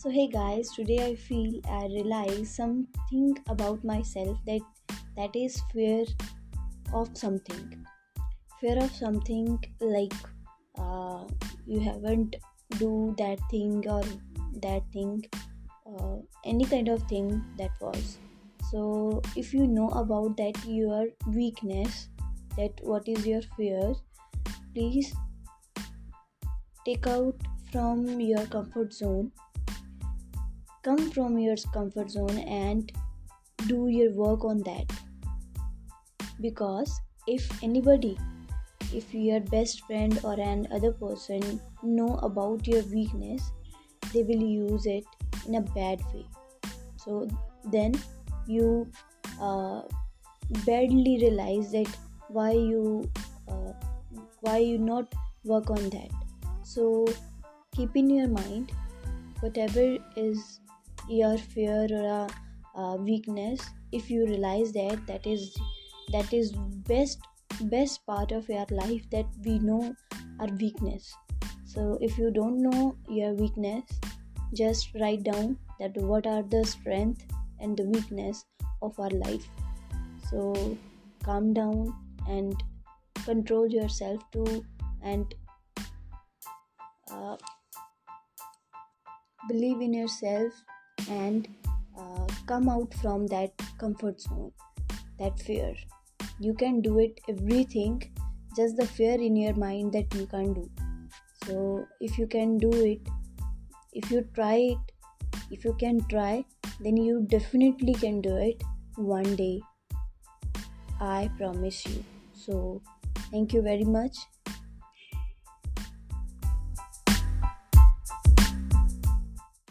So hey guys, today I feel I realize something about myself that that is fear of something. Fear of something like uh, you haven't do that thing or that thing, uh, any kind of thing that was. So if you know about that your weakness, that what is your fear, please take out from your comfort zone come from your comfort zone and do your work on that. Because if anybody if your best friend or an other person know about your weakness they will use it in a bad way. So then you uh, badly realize that why you uh, why you not work on that. So keep in your mind whatever is your fear or a, a weakness if you realize that that is that is best best part of your life that we know our weakness. So if you don't know your weakness just write down that what are the strength and the weakness of our life. So calm down and control yourself too and uh, believe in yourself and uh, come out from that comfort zone that fear. You can do it everything just the fear in your mind that you can't do. So if you can do it if you try it if you can try then you definitely can do it one day. I promise you. So thank you very much